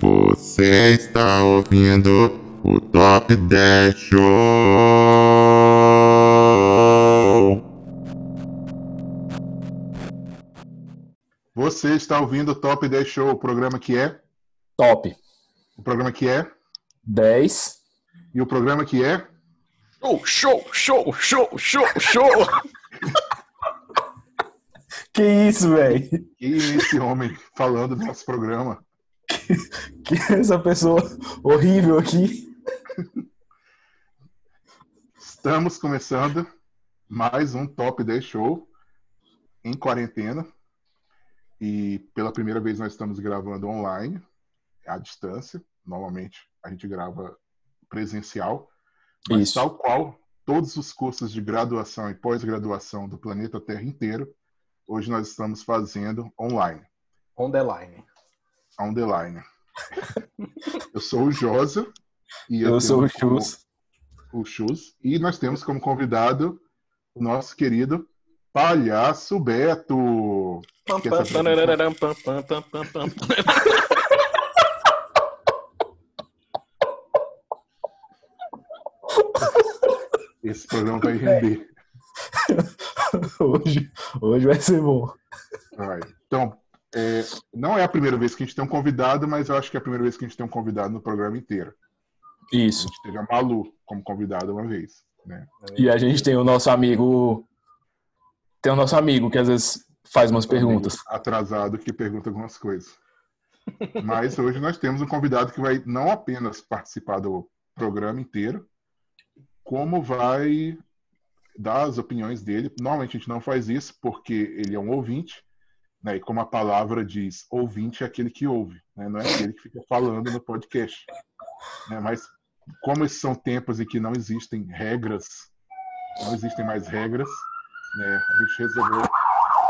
Você está ouvindo o Top 10 Show. Você está ouvindo o Top 10 Show, o programa que é? Top. O programa que é? 10. E o programa que é? Oh, show, show, show, show, show! Que isso, velho? E esse homem falando do nosso programa. Que essa pessoa horrível aqui. Estamos começando mais um Top 10 Show em quarentena. E pela primeira vez nós estamos gravando online, à distância. Normalmente a gente grava presencial. Mas Isso. tal qual todos os cursos de graduação e pós-graduação do planeta Terra inteiro, hoje nós estamos fazendo online, On the line. on the line. Eu sou o Josa. E Eu sou o Chus. o Chus. E nós temos como convidado o nosso querido Palhaço Beto. Pam, pam, pam. Esse programa vai render. Hoje, hoje vai ser bom. Então, é, não é a primeira vez que a gente tem um convidado, mas eu acho que é a primeira vez que a gente tem um convidado no programa inteiro. A Isso. gente teve a Malu como convidada uma vez. Né? E a gente tem o nosso amigo. Tem o nosso amigo que às vezes faz umas perguntas. Atrasado que pergunta algumas coisas. Mas hoje nós temos um convidado que vai não apenas participar do programa inteiro, como vai dar as opiniões dele. Normalmente a gente não faz isso porque ele é um ouvinte, né? E como a palavra diz, ouvinte é aquele que ouve, né? não é aquele que fica falando no podcast. né? Mas como esses são tempos em que não existem regras, não existem mais regras, né? A gente resolveu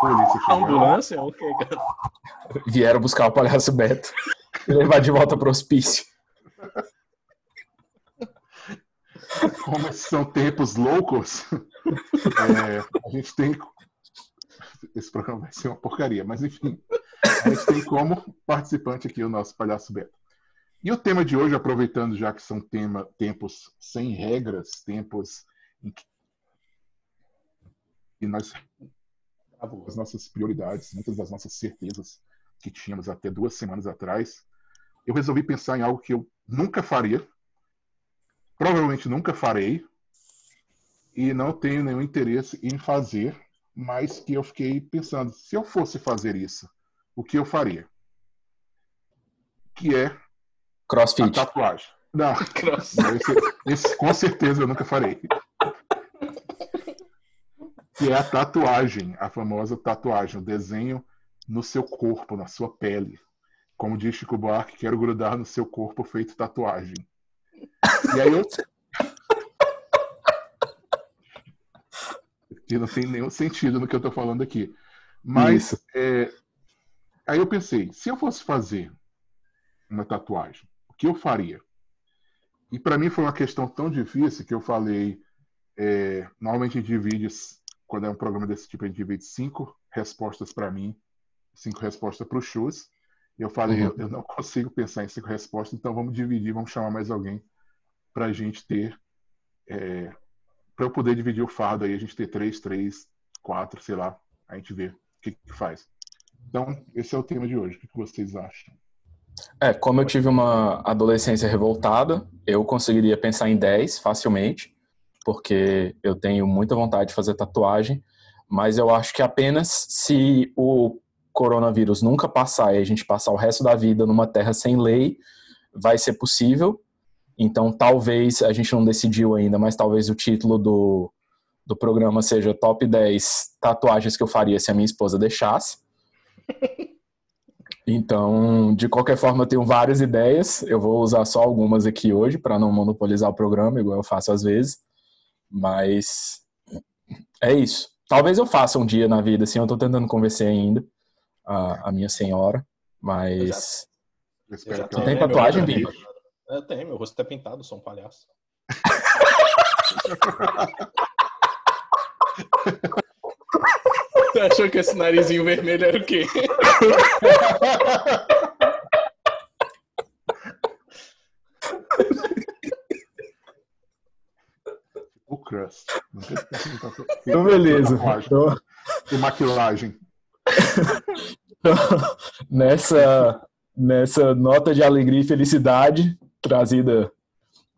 polícia. Ambulância? O que, cara? Vieram buscar o palhaço Beto e levar de volta pro hospício. como são tempos loucos, é, a gente tem. Esse programa vai ser uma porcaria, mas enfim, a gente tem como participante aqui o nosso palhaço Beto. E o tema de hoje, aproveitando já que são tema, tempos sem regras, tempos em que e nós as nossas prioridades, muitas das nossas certezas que tínhamos até duas semanas atrás, eu resolvi pensar em algo que eu nunca faria, provavelmente nunca farei, e não tenho nenhum interesse em fazer, mas que eu fiquei pensando, se eu fosse fazer isso, o que eu faria? Que é a Crossfit. tatuagem. Não, Cross. esse, esse com certeza eu nunca farei. Que é a tatuagem, a famosa tatuagem, o desenho no seu corpo, na sua pele. Como diz Chico Buarque, quero grudar no seu corpo feito tatuagem. E aí eu. Não tem nenhum sentido no que eu tô falando aqui. Mas é, aí eu pensei, se eu fosse fazer uma tatuagem, o que eu faria? E para mim foi uma questão tão difícil que eu falei. é, normalmente a gente divide, quando é um programa desse tipo, a gente divide cinco respostas para mim, cinco respostas para o Chus. E eu falei, Uhum. eu, eu não consigo pensar em cinco respostas, então vamos dividir, vamos chamar mais alguém para a gente ter. para eu poder dividir o fardo aí, a gente ter três, três, quatro, sei lá, a gente vê o que, que faz. Então, esse é o tema de hoje. O que que vocês acham? É, como eu tive uma adolescência revoltada, eu conseguiria pensar em 10 facilmente, porque eu tenho muita vontade de fazer tatuagem, mas eu acho que apenas se o coronavírus nunca passar e a gente passar o resto da vida numa terra sem lei, vai ser possível. Então, talvez, a gente não decidiu ainda, mas talvez o título do, do programa seja Top 10 tatuagens que eu faria se a minha esposa deixasse. Então, de qualquer forma, eu tenho várias ideias. Eu vou usar só algumas aqui hoje para não monopolizar o programa, igual eu faço às vezes. Mas é isso. Talvez eu faça um dia na vida, assim. Eu tô tentando convencer ainda a, a minha senhora, mas Eu já que Tu ela- tem tatuagem, Bimba? Eu tenho, meu rosto é pintado, sou um palhaço. Você achou que esse narizinho vermelho era o quê? O Crust. Então, beleza. Então, E maquilagem. nessa, nessa nota de alegria e felicidade, trazida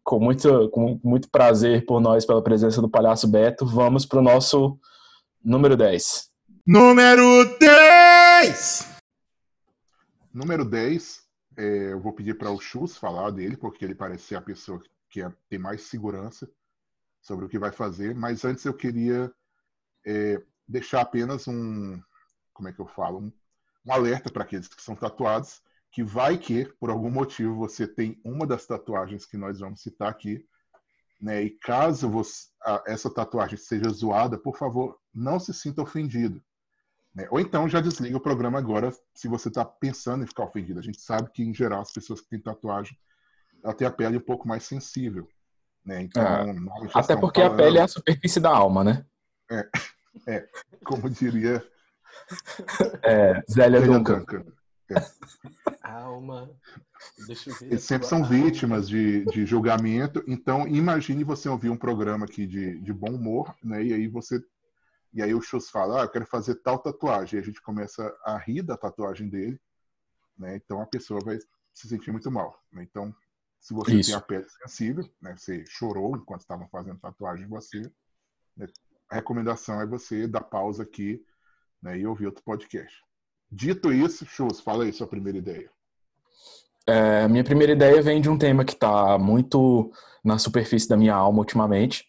com muito, com muito prazer por nós pela presença do Palhaço Beto, vamos para o nosso número 10. Número 10! Número 10, é, eu vou pedir para o Chus falar dele, porque ele parece ser a pessoa que é- tem mais segurança sobre o que vai fazer. Mas antes eu queria é, deixar apenas um, como é que eu falo, um, um alerta para aqueles que são tatuados, que vai que, por algum motivo, você tem uma das tatuagens que nós vamos citar aqui, né? E caso você- a- essa tatuagem seja zoada, por favor, não se sinta ofendido. né? Ou então já desliga o programa agora se você está pensando em ficar ofendido. A gente sabe que, em geral, as pessoas que têm tatuagem tem a pele um pouco mais sensível. Né? Então, que Até porque a falando, pele é a superfície da alma, né? como diria É, Zélia Zélia Duncan. Duncan, Alma. Deixa eu ver. eles sempre são alma. vítimas de, de julgamento. Então, imagine você ouvir um programa aqui de, de bom humor, né? E aí você. E aí o Chus fala, ah, eu quero fazer tal tatuagem. E a gente começa a rir da tatuagem dele, né? Então a pessoa vai se sentir muito mal. né? Então, se você Isso. tem a pele sensível, né? Você chorou enquanto estavam fazendo tatuagem em você, né? a recomendação é você dar pausa aqui né? e ouvir outro podcast. Dito isso, Chus, fala aí sua primeira ideia. É, minha primeira ideia vem de um tema que está muito na superfície da minha alma ultimamente.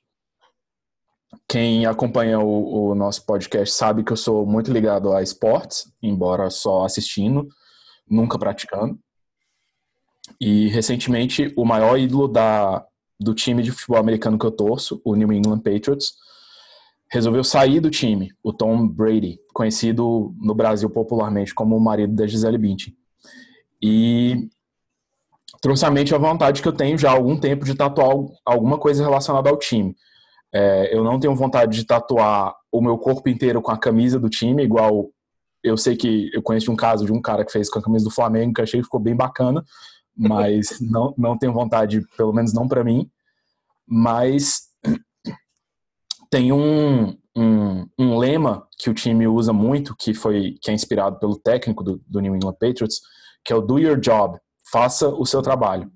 Quem acompanha o, o nosso podcast sabe que eu sou muito ligado a esportes, embora só assistindo, nunca praticando. E recentemente o maior ídolo da, do time de futebol americano que eu torço, o New England Patriots, resolveu sair do time, o Tom Brady, conhecido no Brasil popularmente como o marido da Gisele Bündchen. E trouxe à mente a vontade que eu tenho já há algum tempo de tatuar alguma coisa relacionada ao time. É, eu não tenho vontade de tatuar o meu corpo inteiro com a camisa do time, igual eu sei que eu conheço um caso de um cara que fez com a camisa do Flamengo, que achei que ficou bem bacana, mas não, não tenho vontade, pelo menos não para mim. Mas tem um, um, um, lema que o time usa muito, que foi que é inspirado pelo técnico do, do New England Patriots, que é o do your job, faça o seu trabalho,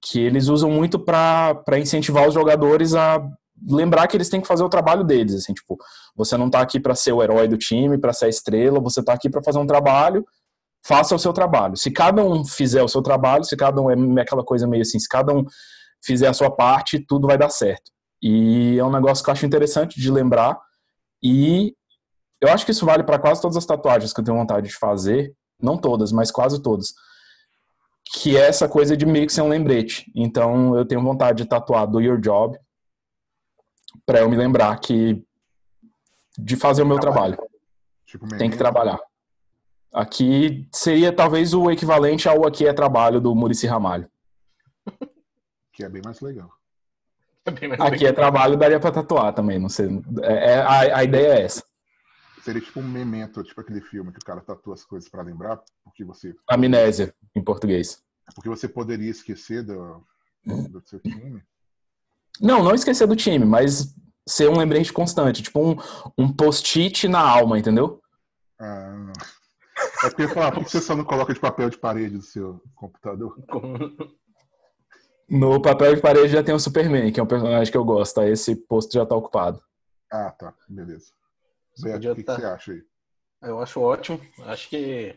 que eles usam muito para incentivar os jogadores a lembrar que eles têm que fazer o trabalho deles, assim, tipo, você não tá aqui para ser o herói do time, para ser a estrela, você tá aqui para fazer um trabalho, faça o seu trabalho. Se cada um fizer o seu trabalho, se cada um é aquela coisa meio assim, se cada um fizer a sua parte, tudo vai dar certo. E é um negócio que eu acho interessante de lembrar e eu acho que isso vale para quase todas as tatuagens que eu tenho vontade de fazer, não todas, mas quase todas. Que é essa coisa de meio que ser um lembrete. Então eu tenho vontade de tatuar do your job para eu me lembrar que de fazer o meu trabalho. Tipo, Tem que trabalhar. Aqui seria talvez o equivalente ao aqui é trabalho do Murici Ramalho. Que é bem mais legal. É Aqui é trabalho, daria para tatuar também, não sei. É, é- a, a ideia é essa. Seria tipo um memento, tipo aquele filme que o cara tatua as coisas para lembrar, porque você, Amnésia, em português. porque você poderia esquecer do, do seu time. Não, não esquecer do time, mas ser um lembrete constante, tipo um, um post-it na alma, entendeu? Ah, é porque falar, por que você só não coloca de papel de parede do seu computador? No papel de parede já tem o Superman, que é um personagem que eu gosto, aí esse posto já tá ocupado. Ah, tá, beleza. Podia o que, que tá- você acha aí? Eu acho ótimo. Acho que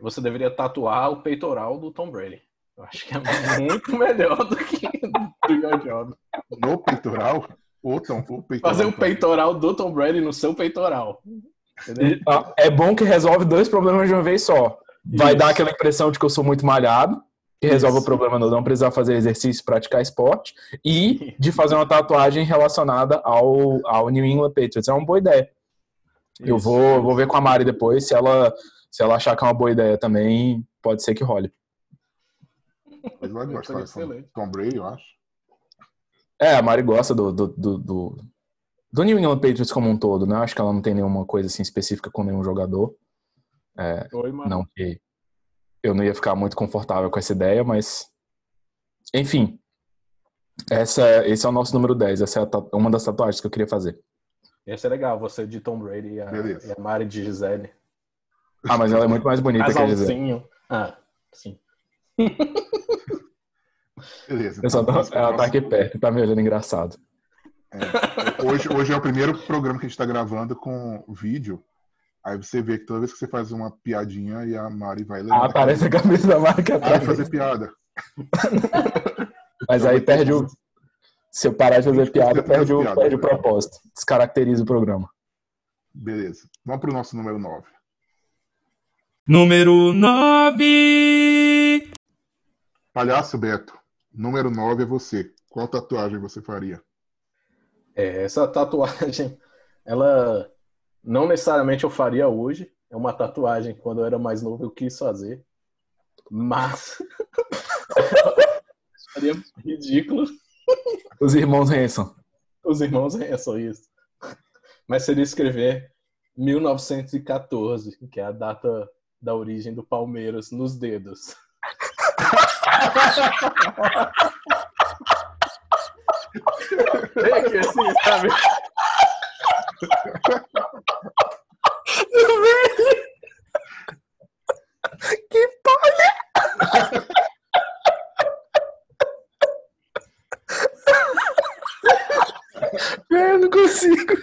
você deveria tatuar o peitoral do Tom Brady. Eu acho que é muito melhor do que do job. No peitoral? Ou tão, o peitoral Fazer o peitoral do Tom Brady no seu peitoral. Entendeu? É bom que resolve dois problemas de uma vez só. Vai Isso. dar aquela impressão de que eu sou muito malhado, que resolve Isso. o problema de não precisar fazer exercício, praticar esporte, e de fazer uma tatuagem relacionada ao, ao New England Patriots. É uma boa ideia. Eu vou, vou ver com a Mari depois, se ela, se ela achar que é uma boa ideia também, pode ser que role. Mas vai gostar de Tom, excelente. Tom Brady, eu acho. É, a Mari gosta do, do, do, do, do New England Patriots como um todo, né? Acho que ela não tem nenhuma coisa assim específica com nenhum jogador. Oi, mano. Não que eu não ia ficar muito confortável com essa ideia, mas enfim. Essa, esse é o nosso número 10. Essa é uma das tatuagens que eu queria fazer. Esse é legal, você de Tom Brady e a, e a Mari de Gisele. Ah, mas ela é muito mais bonita que a Gisele. Ah, sim. Beleza. Tô, então, pro ela tá próximo. aqui perto, tá me olhando engraçado. Hoje, hoje é o primeiro programa que a gente tá gravando com vídeo. Aí você vê que toda vez que você faz uma piadinha e a Mari vai levar. Ah, aparece a cabeça da marca Para de atrás. fazer piada. Mas aí perde o. Se eu parar de fazer piada, perde o, Piada, perde o propósito. Descaracteriza o programa. Beleza. Vamos pro nosso número 9. Número 9. Palhaço Beto. Número 9 é você. Qual tatuagem você faria? É, essa tatuagem, ela não necessariamente eu faria hoje. É uma tatuagem quando eu era mais novo eu quis fazer. Mas seria ridículo Os irmãos Hanson. os irmãos é só isso. Mas seria escrever 1914, que é a data da origem do Palmeiras, nos dedos. Bem aqui assim, sabe? Que palha! Eu não consigo.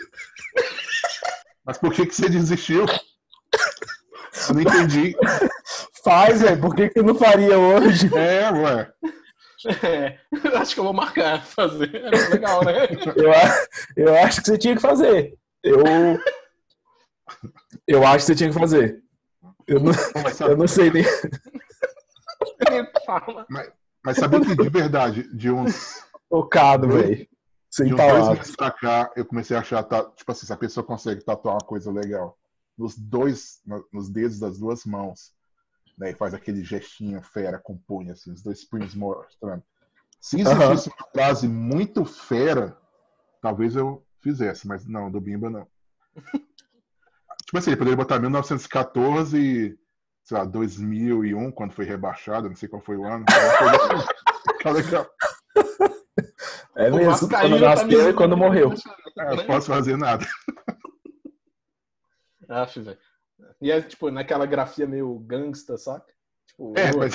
Mas por que, que você desistiu? Eu não entendi. Faz, velho. Por que, que eu não faria hoje? É, ué. É, eu acho que eu vou marcar, fazer. É legal, né? Eu, eu acho que você tinha que fazer. Eu. Eu acho que você tinha que fazer. Eu não, Mas, eu não sei nem. Fala. mas sabia que de verdade, de uns, Focado, velho. de Sem uns dois palavras. meses pra cá, eu comecei a achar, tipo assim, se a pessoa consegue tatuar uma coisa legal nos dois, no- nos dedos das duas mãos, né, e faz aquele gestinho fera com punho, assim, os dois punhos mostrando. Se existisse uma frase muito fera, talvez eu fizesse, mas não, do Bimba não. Tipo assim, ele poderia botar 1914 e, sei lá, 2001, quando foi rebaixado, não sei qual foi o ano. assim. Legal. É mesmo. Quando tá nasceu e quando morreu. É, eu não posso fazer nada. Acho, velho. E é tipo naquela grafia meio gangsta, saca? Tipo, É, eu mas.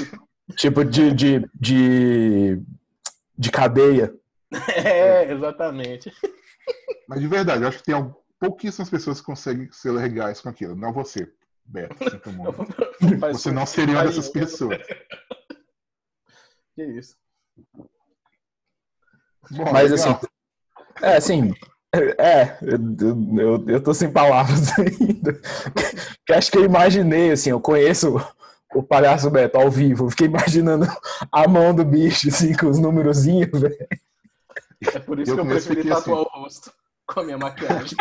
Tipo de, de, de, de cadeia. É, exatamente. Mas de verdade, eu acho que tem pouquíssimas pessoas conseguem ser legais com aquilo. Não você, Beto. sinto muito. Você não seria uma dessas pessoas. Que isso. Bom, Mas legal. assim. É, assim. É, eu, eu, eu tô sem palavras ainda. Que acho que eu imaginei, assim, eu conheço o palhaço Beto ao vivo. Fiquei imaginando a mão do bicho, assim, com os numerozinhos, velho. É por isso Eu que eu preferi aqui tatuar o rosto com a minha maquiagem.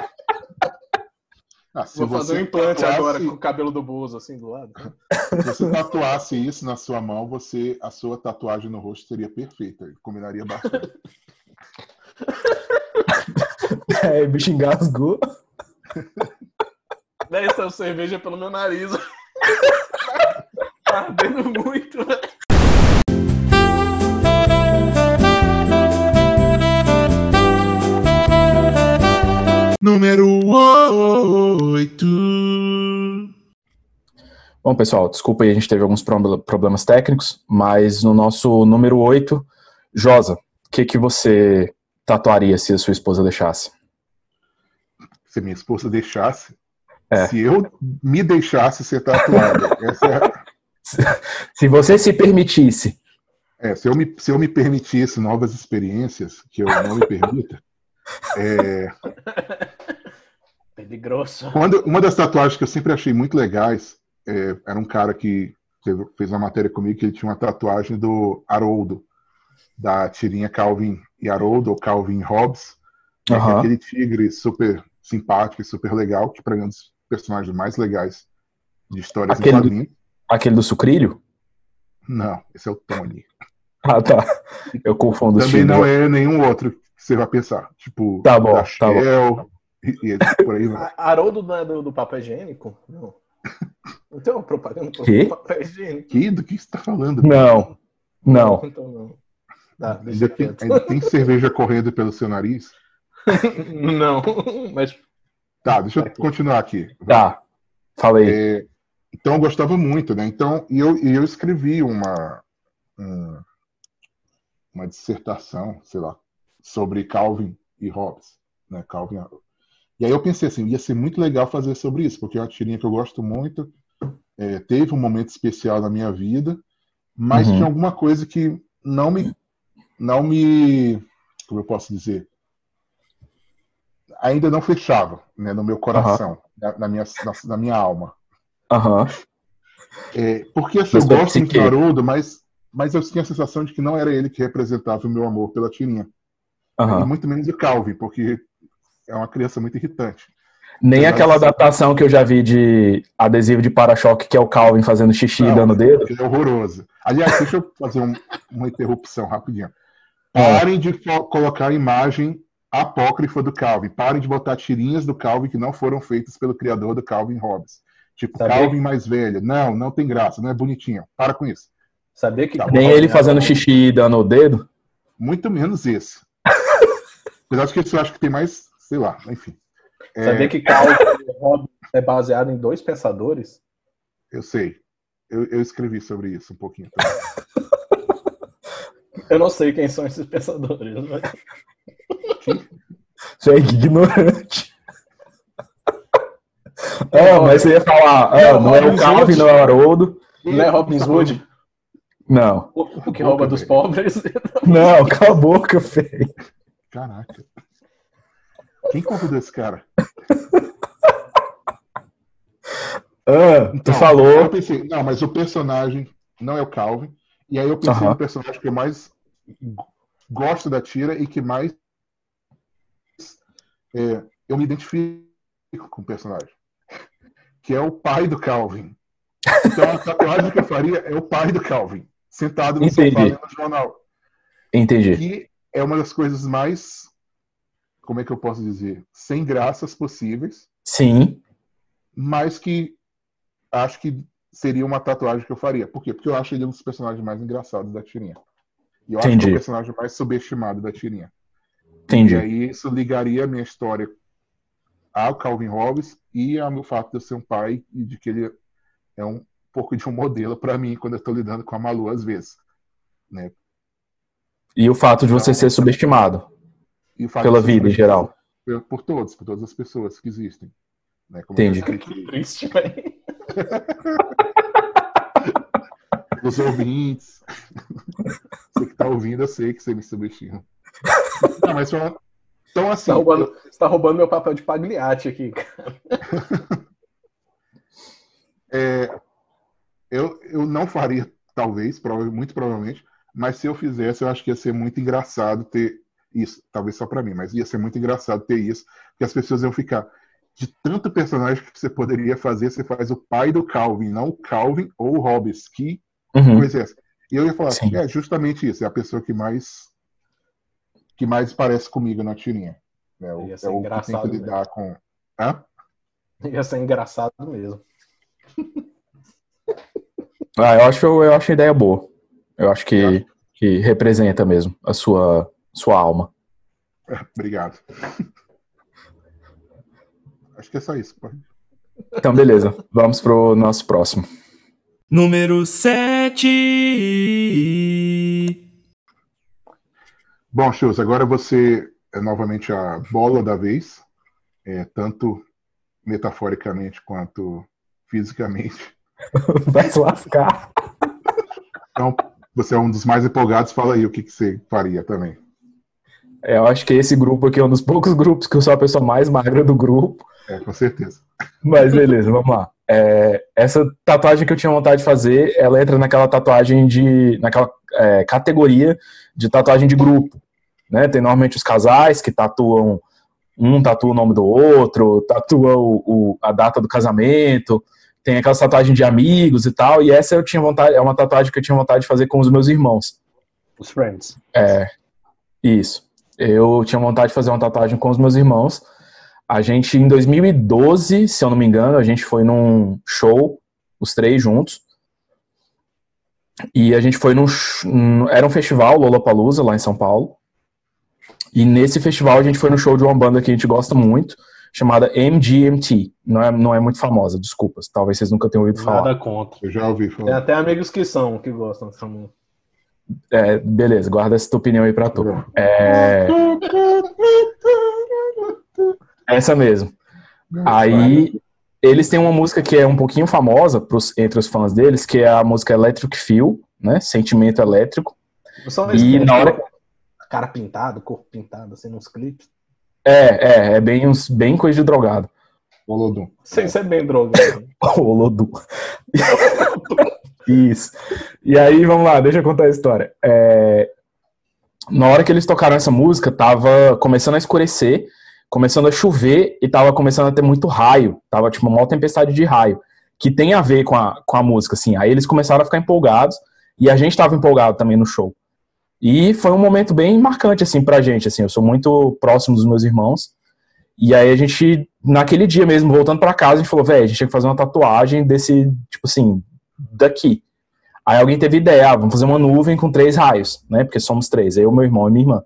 Ah, se Vou fazer um você implante tatuasse- agora com o cabelo do Bozo assim do lado. Se você tatuasse isso na sua mão, você, a sua tatuagem no rosto seria perfeita. Combinaria bastante. É, o bicho engasgou. Daí essa cerveja pelo meu nariz. tá ardendo muito, né? Bom, pessoal, desculpa aí, a gente teve alguns prob- problemas técnicos, mas no nosso número 8, Josa, o que, que você tatuaria se a sua esposa deixasse? Se minha esposa deixasse, É. se eu me deixasse ser tatuado, essa é Se você se permitisse. É, se eu, me, se eu me permitisse novas experiências, que eu não me permita, é, quando, uma das tatuagens que eu sempre achei muito legais é, era um cara que fez, fez uma matéria comigo que ele tinha uma tatuagem do Haroldo, da tirinha Calvin e Haroldo, ou Calvin e Hobbes, que é Aham. aquele tigre super simpático e super legal, que para mim é um dos personagens mais legais de histórias Aquele em do-. Aquele do sucrilho? Não, esse é o Tony. Ah, tá. Eu confundo os Também não é nenhum outro que você vai pensar. Tipo, Tá bom, da tá bom. E, e por aí vai. Haroldo não é do, do papel higiênico? Não. Não tem uma propaganda pro Quê? papel higiênico? Que, do que você tá falando? Não, não. Então não. Tá, Ainda tem, ainda tem cerveja correndo pelo seu nariz? Não, mas Tá, deixa eu continuar aqui. Tá, falei. É, então eu gostava muito, né? Então, e eu, e eu escrevi uma, um- uma dissertação, sei lá, sobre Calvin e Hobbes, né? Calvin e. E aí eu pensei assim, ia ser muito legal fazer sobre isso, porque é uma tirinha que eu gosto muito, é, teve um momento especial na minha vida, mas Uhum. tinha alguma coisa que não me, não me, como eu posso dizer, ainda não fechava, né, no meu coração, na, na minha, na, na minha alma. Aham. É, porque assim, eu gosto muito do. Haroldo, mas, mas eu tinha a sensação de que não era ele que representava o meu amor pela tirinha. E Aham. muito menos o Calvin, porque é uma criança muito irritante. Nem Mas- aquela adaptação que eu já vi de adesivo de para-choque, que é o Calvin fazendo xixi e Não, dando dedo. que É horroroso. Aliás, deixa eu fazer um- uma interrupção rapidinho. É. Parem de colocar a imagem apócrifa do Calvin. Parem de botar tirinhas do Calvin que não foram feitas pelo criador do Calvin Hobbes. Tipo, Sabia Calvin mais velho. Não, não tem graça, não é bonitinho. Para com isso. sabia que. Tá bom. Nem ele fazendo xixi e dando o dedo. Muito menos esse. Apesar de que isso eu acho que tem mais, sei lá, enfim. É, Sabia que Calvin e Hobbes é baseado em dois pensadores? Eu sei. Eu, eu escrevi sobre isso um pouquinho. também. Eu não sei quem são esses pensadores. Mas... Fake ignorante. Ah, mas você ia falar, ah, Não, não é o Calvin, não é o Haroldo. Não é Robin Hood? Não, O que rouba dos pobres? não, cala a boca, feio. Caraca. Quem convidou esse cara? Ah, tu Então, Eu falou. pensei, não, mas o personagem não é o Calvin. E aí eu pensei no personagem que eu mais gosto da tira e que mais é, eu me identifico com o personagem. Que é o pai do Calvin. Então a tatuagem que eu faria é o pai do Calvin, sentado no Entendi. sofá lendo o jornal. Entendi. Que é uma das coisas mais, como é que eu posso dizer, sem graças possíveis, Sim, mas que acho que seria uma tatuagem que eu faria. Por quê? Porque eu acho ele um dos personagens mais engraçados da tirinha. E eu acho que é Entendi. o personagem mais subestimado da tirinha. E entendi. aí isso ligaria a minha história ao Calvin Hobbes e ao meu fato de eu ser um pai e de que ele é um pouco de um modelo para mim quando eu estou lidando com a Malu às vezes. Né? E o fato de você ser subestimado E pela vida em geral. por, por todos, por todas as pessoas que existem. Né? Como eu Entendi. expliquei. Triste, velho. Ouvintes. você que tá ouvindo, eu sei que você me subestima. Não, mas foi uma- Então, assim, Você tá roubando, você tá roubando meu papel de pagliate aqui, cara. é, eu, eu não faria, talvez, prova- muito provavelmente, mas se eu fizesse, eu acho que ia ser muito engraçado ter isso. Talvez só pra mim, mas ia ser muito engraçado ter isso, porque as pessoas iam ficar. De tanto personagem que você poderia fazer, você faz o pai do Calvin, não o Calvin ou o Hobbes. Que Uhum. coisa é essa? E eu ia falar, Sim. é justamente isso, é a pessoa que mais que mais parece comigo na tirinha. É o, Ia é ser o que tem engraçado que lidar com. Hã? Ia ser engraçado mesmo. Ah, eu acho, eu acho a ideia boa. Eu acho que, que representa mesmo a sua, sua alma. Obrigado. Acho que é só isso. pode. Então, beleza. Vamos pro nosso próximo. Número 7. Bom, Chus, agora você é novamente a bola da vez, é, tanto metaforicamente quanto fisicamente. Vai se lascar. Então, você é um dos mais empolgados, fala aí o que, que você faria também. É, eu acho que esse grupo aqui é um dos poucos grupos que eu sou a pessoa mais magra do grupo. É, com certeza. Mas beleza, vamos lá. É, essa tatuagem que eu tinha vontade de fazer, ela entra naquela tatuagem de. naquela é, categoria de tatuagem de grupo. Né? Tem normalmente os casais que tatuam, um tatua o nome do outro, tatua o, o- a data do casamento, tem aquela tatuagem de amigos e tal, e essa eu tinha vontade, é uma tatuagem que eu tinha vontade de fazer com os meus irmãos. Os Friends. É, isso. Eu tinha vontade de fazer uma tatuagem com os meus irmãos. A gente, em 2012, se eu não me engano, a gente foi num show, os três juntos. E a gente foi num. Era um festival, Lollapalooza, lá em São Paulo. E nesse festival a gente foi no show de uma banda que a gente gosta muito, chamada MGMT. Não é, não é muito famosa, desculpas. Talvez vocês nunca tenham ouvido falar. Nada contra. Eu já ouvi Tem falar. até amigos que são, que gostam dessa música. É, beleza, guarda essa tua opinião aí pra tu. É, essa mesmo. Aí eles têm uma música que é um pouquinho famosa pros, entre os fãs deles, que é a música Electric Feel, né? Sentimento elétrico. E na hora- cara pintado, corpo pintado, assim, nos clipes. É, é, é bem, uns, bem coisa de drogado. Olodum. Sem ser bem drogado. O Lodu. Isso. E aí, vamos lá, deixa eu contar a história. É, Na hora que eles tocaram essa música, tava começando a escurecer, começando a chover e tava começando a ter muito raio. Tava tipo uma maior tempestade de raio, que tem a ver com a, com a música, assim. Aí eles começaram a ficar empolgados e a gente tava empolgado também no show. E foi um momento bem marcante, assim, pra gente, assim. Eu sou muito próximo dos meus irmãos. E aí a gente, naquele dia mesmo, voltando pra casa, a gente falou, velho, a gente tinha que fazer uma tatuagem desse, tipo assim, daqui. Aí alguém teve ideia, ah, vamos fazer uma nuvem com três raios, né? Porque somos três, eu, meu irmão e minha irmã.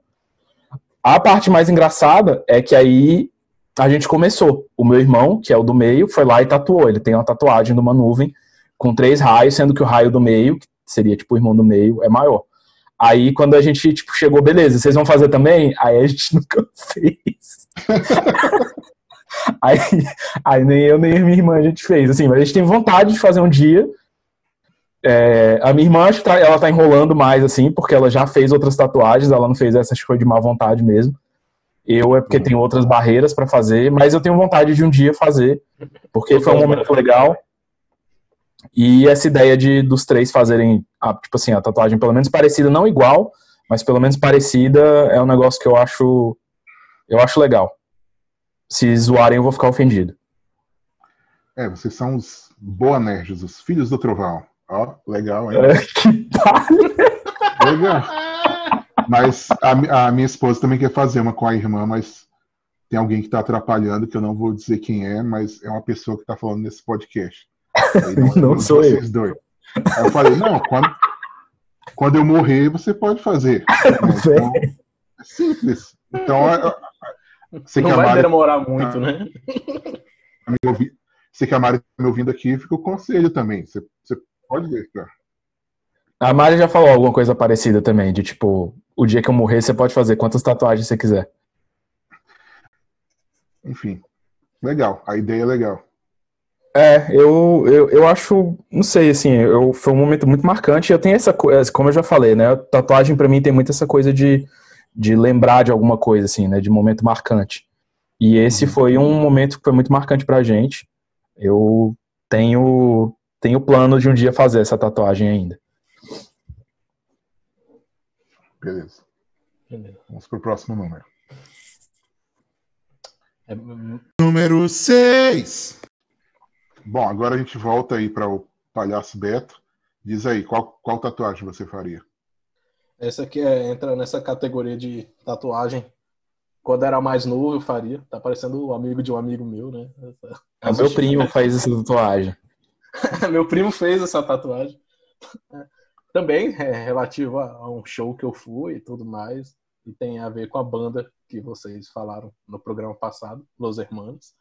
A parte mais engraçada é que aí a gente começou. O meu irmão, que é o do meio, foi lá e tatuou. Ele tem uma tatuagem de uma nuvem com três raios, sendo que o raio do meio, que seria tipo o irmão do meio, é maior. Aí quando a gente tipo, chegou, beleza, vocês vão fazer também? Aí a gente nunca fez. aí, aí nem eu nem minha irmã a gente fez, assim, mas a gente tem vontade de fazer um dia. É, a minha irmã, acho que tá- ela tá enrolando mais, assim, porque ela já fez outras tatuagens, ela não fez essa, acho que foi de má vontade mesmo. Eu é porque tenho outras barreiras pra fazer, mas eu tenho vontade de um dia fazer, porque foi um momento legal. E essa ideia de dos três fazerem, a, tipo assim, a tatuagem pelo menos parecida, não igual, mas pelo menos parecida, é um negócio que eu acho eu acho legal. Se zoarem, eu vou ficar ofendido. É, vocês são os boa nerds, os filhos do trovão. Ó, legal, hein? É, que palha! Legal. Mas a, a minha esposa também quer fazer uma com a irmã, mas tem alguém que está atrapalhando, que eu não vou dizer quem é, mas é uma pessoa que está falando nesse podcast. Aí é Não sou eu. vocês dois. Aí eu falei, não, quando, quando eu morrer, você pode fazer. Então, é simples. Então, você que Não vai Mari demorar muito, né? tá me ouvi- você que a Mari tá me ouvindo aqui, fica o conselho também. Você, você pode deixar. A Mari já falou alguma coisa parecida também, de tipo, o dia que eu morrer, você pode fazer quantas tatuagens você quiser. Enfim, legal. A ideia é legal. É, eu, eu, eu acho, não sei, assim, eu, foi um momento muito marcante. Eu tenho essa coisa, como eu já falei, né? Tatuagem pra mim tem muito essa coisa de, de lembrar de alguma coisa, assim, né? De momento marcante. E esse foi um momento que foi muito marcante pra gente. Eu tenho, tenho plano de um dia fazer essa tatuagem ainda. Beleza. Beleza. Vamos pro próximo número. É, Número 6. Bom, agora a gente volta aí para o Palhaço Beto. Diz aí, qual, qual tatuagem você faria? Essa aqui é, entra nessa categoria de tatuagem. Quando era mais novo, eu faria. Tá parecendo o amigo de um amigo meu, né? Essa- É meu primo faz essa tatuagem. meu primo fez essa tatuagem. Também é relativo a, um show que eu fui e tudo mais. E tem a ver com a banda que vocês falaram no programa passado, Los Hermanos.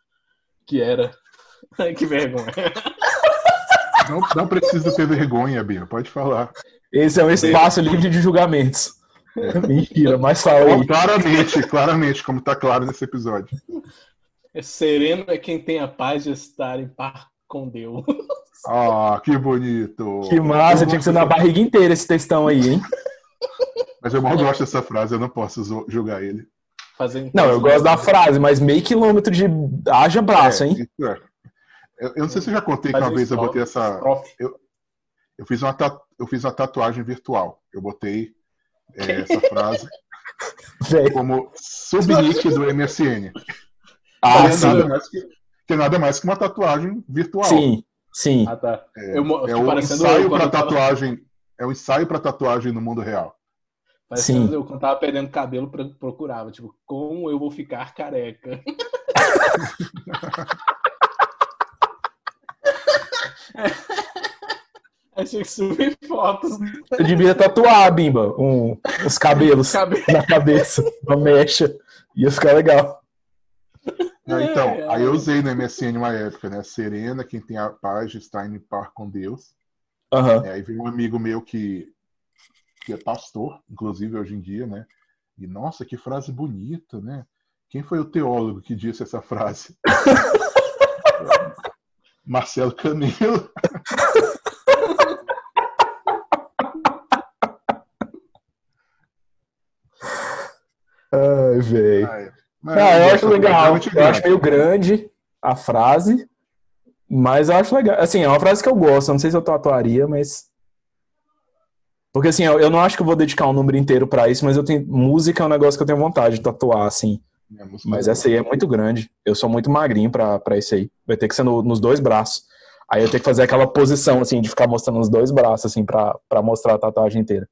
Que era. Ai, que vergonha. Não, não precisa ter vergonha, Bia, pode falar. Esse é um espaço livre de julgamentos. Mentira, mas fala aí. Claramente, claramente, como está claro nesse episódio. É sereno é quem tem a paz de estar em paz com Deus. Ah, que bonito. Que massa, Eu tinha que ser na barriga inteira esse textão aí, hein? Mas eu mal gosto dessa frase, eu não posso julgar ele. Fazendo Não, eu gosto da frase, mas meio quilômetro de haja braço, É, hein? isso é. Eu, eu não sei se eu já contei que uma um vez eu botei essa. estrofe. Eu fiz uma, ta- eu fiz uma tatuagem virtual. Eu botei é, essa frase Velho. como subnick do MSN. Ah, que, é nada mais que, que é nada mais que uma tatuagem virtual. Sim, sim. Ah, tá. É, Eu é parecendo ensaio para eu tava- tatuagem. É o ensaio para tatuagem no mundo real. Parece Sim. que eu, quando tava perdendo cabelo, pro- procurava, tipo, como eu vou ficar careca? Tinha que subir fotos Eu devia tatuar, Bimba, um, os cabelos cabelo. na cabeça, uma mecha. Ia ficar legal. Não, então, É, aí eu é. usei no MSN uma época, né? Serena, quem tem a paz está em par com Deus. Aham. É, aí veio um amigo meu que, que é pastor, inclusive hoje em dia, né? E nossa, que frase bonita, né? Quem foi o teólogo que disse essa frase? Marcelo Camilo. Ai, velho. Mas Ah, eu gosto acho legal. Eu acho grande. meio grande a frase, mas eu acho legal. Assim, é uma frase que eu gosto. Eu não sei se eu tatuaria, mas. Porque assim, eu, eu não acho que eu vou dedicar um número inteiro pra isso, mas eu tenho. Música é um negócio que eu tenho vontade de tatuar, assim. É, Mas essa aí é muito grande. Eu sou muito magrinho pra, pra isso aí. Vai ter que ser no- nos dois braços. Aí eu tenho que fazer aquela posição, assim, de ficar mostrando os dois braços, assim, pra, pra mostrar a tatuagem inteira.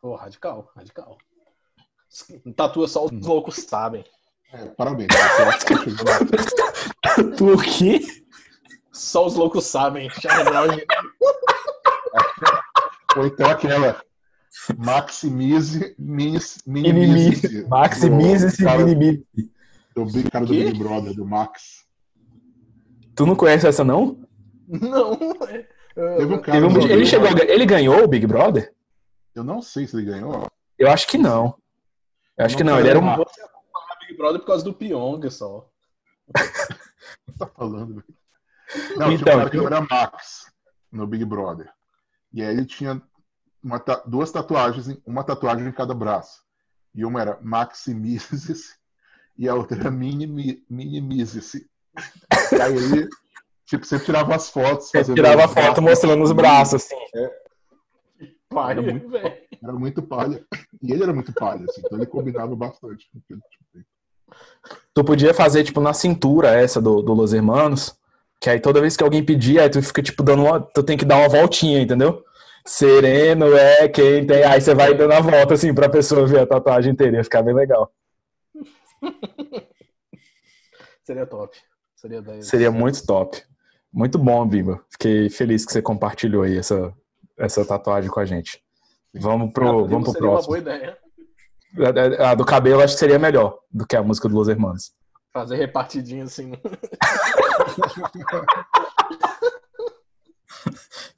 Pô, radical, radical. Tatua só os loucos sabem. É, parabéns. Tu o quê? Só os loucos sabem. Brown. Ou então aquela maximize, minis, Minimize. minimize. Maximize do esse cara, minimize. do big- cara do? Big Brother, do Max. Tu não conhece essa, não? Não. Teve um cara Teve um- ele, chegou, a ele ganhou o Big Brother? Eu não sei se ele ganhou. Eu acho que não. Eu acho Não que não. Ele era um. uma- Você acompanha Big Brother por causa do Pyong só. O que tá falando? velho? Não, tinha Então, um cara que eu- era Max no Big Brother. E aí ele tinha uma duas tatuagens, uma tatuagem em cada braço. E uma era Maximizes e a outra era Minimi- Minimizes. E aí ele, tipo, sempre tirava as fotos. Ele fazendo tirava os foto braços. mostrando os braços, assim. Pai, Era muito- velho. Era muito palha. E ele era muito palha, assim, então ele combinava bastante com aquele tipo de- Tu podia fazer, tipo, na cintura essa do, do Los Hermanos. Que aí toda vez que alguém pedir, aí tu fica, tipo, dando uma. Tu tem que dar uma voltinha, entendeu? Sereno é quem tem. Aí você vai dando a volta, assim, pra pessoa ver a tatuagem inteira. Ia ficar bem legal. Seria top. Seria 10. Seria muito top. Muito bom, Bimba. Fiquei feliz que você compartilhou aí essa, essa tatuagem com a gente. Vamos pro, vamos pro Seria uma próximo. boa ideia. A, do cabelo acho que seria melhor do que a música do Los Hermanos. Fazer repartidinho assim.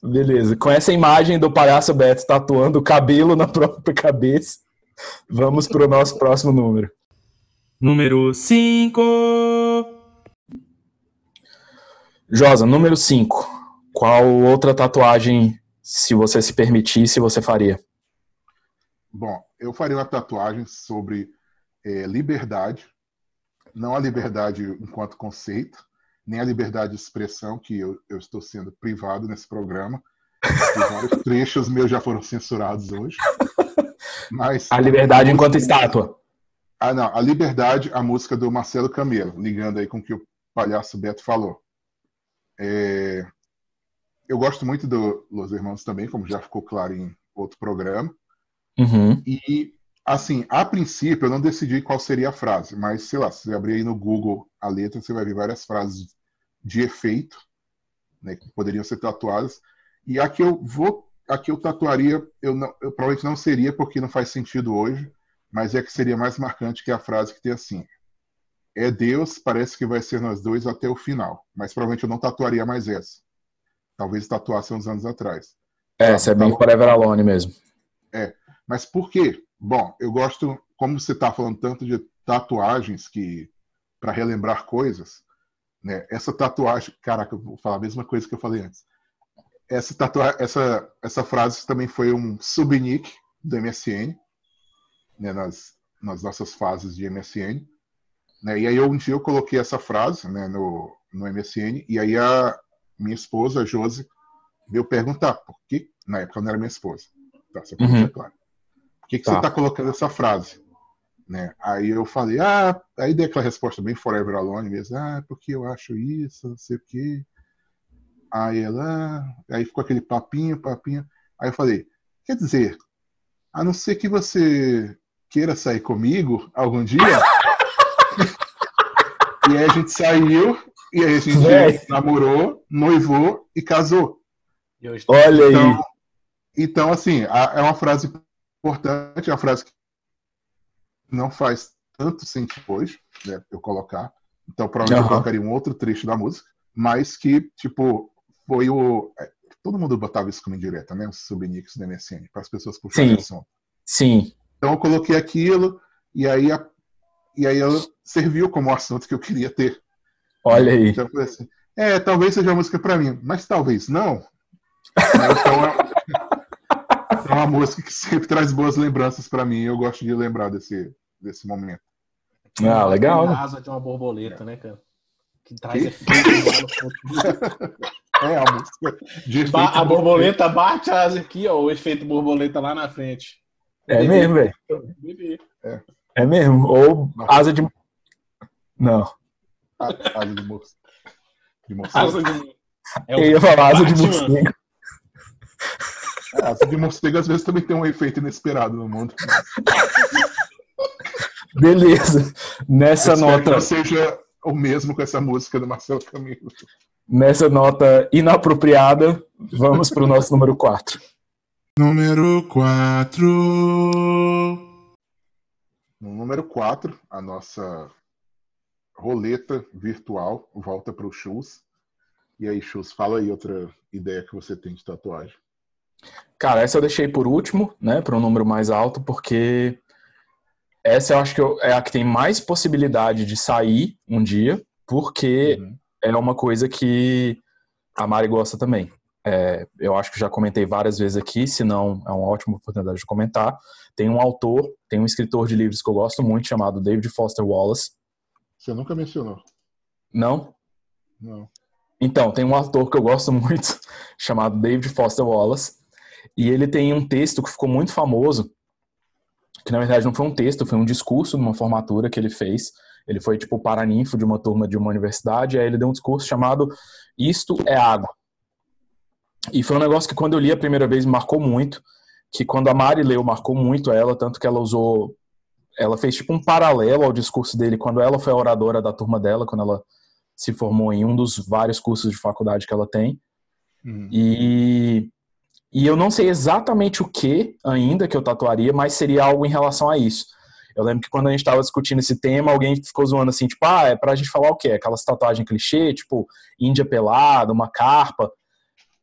Beleza. Com essa imagem do palhaço Beto tatuando o cabelo na própria cabeça, vamos pro nosso próximo número. Número 5. Josa, número 5. Qual outra tatuagem, se você se permitisse, você faria? Bom, eu faria uma tatuagem sobre eh, liberdade, não a liberdade enquanto conceito, nem a liberdade de expressão, que eu, eu estou sendo privado nesse programa. Vários trechos meus já foram censurados hoje. Mas A liberdade enquanto estátua. Ah, não. A Liberdade, a música do Marcelo Camelo, ligando aí com o que o palhaço Beto falou. É, Eu gosto muito do Los Hermanos também, como já ficou claro em outro programa. Uhum. E, assim, a princípio eu não decidi qual seria a frase, mas, sei lá, se você abrir aí no Google a letra, você vai ver várias frases de efeito, né, que poderiam ser tatuadas. E a que eu vou, a que eu tatuaria, eu, não, eu provavelmente não seria, porque não faz sentido hoje, mas é que seria mais marcante que a frase que tem assim: É Deus, parece que vai ser nós dois até o final. Mas provavelmente eu não tatuaria mais essa. Talvez tatuasse uns anos atrás. É, essa é bem Forever Alone mesmo. Mas por quê? Bom, eu gosto, como você está falando tanto de tatuagens que para relembrar coisas, né? Essa tatuagem, caraca, eu vou falar a mesma coisa que eu falei antes. Essa tatuagem, essa essa frase também foi um subnick do MSN, né? Nas nas nossas fases de MSN, né? E aí um dia eu coloquei essa frase, né? No no MSN e aí a minha esposa, a Josi, veio perguntar por que na época não era minha esposa, tá? Só pra Uhum. claro. Por que, que Tá. você está colocando essa frase? Né? Aí eu falei, ah, aí dei aquela resposta bem Forever Alone mesmo, ah, porque eu acho isso, não sei o quê. Aí ela, aí ficou aquele papinho, papinho. Aí eu falei, quer dizer, A não ser que você queira sair comigo algum dia. e aí a gente saiu, e aí a gente namorou, noivou e casou. E hoje Olha aí. Então, então assim, a- é uma frase importante, é uma frase que não faz tanto sentido hoje, né, eu colocar. Então, provavelmente eu Aham. colocaria um outro trecho da música, mas que, tipo, foi o. é, Todo mundo botava isso como indireta, né? Os subnicks do MSN, para as pessoas puxarem assunto. Sim. Então eu coloquei aquilo, e aí, a- e aí ela serviu como assunto que eu queria ter. Olha aí. Então eu falei assim, é, talvez seja uma música pra mim, mas talvez não. Então é, é uma música que sempre traz boas lembranças pra mim e eu gosto de lembrar desse, desse momento. Ah, legal. Tem né? a asa de uma borboleta, né, cara? Que traz Que? efeito. É a música de a borboleta. bate a asa aqui, ó, o efeito borboleta lá na frente. É mesmo, velho. Bebê. É mesmo. Ou asa de. Não. A- Asa de moça. De morcego. Asa de... É Eu ia falar asa de Batman. morcego. É, asa de morcego às vezes também tem um efeito inesperado no mundo. Beleza. Nessa que nota, não seja o mesmo com essa música do Marcelo Camilo. nessa nota inapropriada, vamos para o nosso número 4. Número 4. No número 4, a nossa roleta virtual volta para o Chus. E aí, Chus, fala aí outra ideia que você tem de tatuagem. Cara, essa eu deixei por último, né, para um número mais alto, porque essa eu acho que eu- é a que tem mais possibilidade de sair um dia, porque Uhum. é uma coisa que a Mari gosta também. É, eu acho que já comentei várias vezes aqui, se não é uma ótima oportunidade de comentar. Tem um autor, tem um escritor de livros que eu gosto muito, chamado David Foster Wallace. Você nunca mencionou. Não? Não. Então, tem um autor que eu gosto muito, chamado David Foster Wallace, e ele tem um texto que ficou muito famoso, que na verdade não foi um texto, foi um discurso numa formatura que ele fez. Ele foi tipo paraninfo de uma turma de uma universidade, e aí ele deu um discurso chamado Isto é Água. E foi um negócio que quando eu li a primeira vez me marcou muito, que quando a Mari leu marcou muito ela, tanto que ela usou, ela fez tipo um paralelo ao discurso dele quando ela foi a oradora da turma dela, quando ela se formou em um dos vários cursos de faculdade que ela tem. Uhum. E, e eu não sei exatamente o que ainda que eu tatuaria, mas seria algo em relação a isso. Eu lembro que quando a gente estava discutindo esse tema, alguém ficou zoando assim, tipo, ah, é pra gente falar o quê? Aquelas tatuagens clichê, tipo, índia pelada, uma carpa.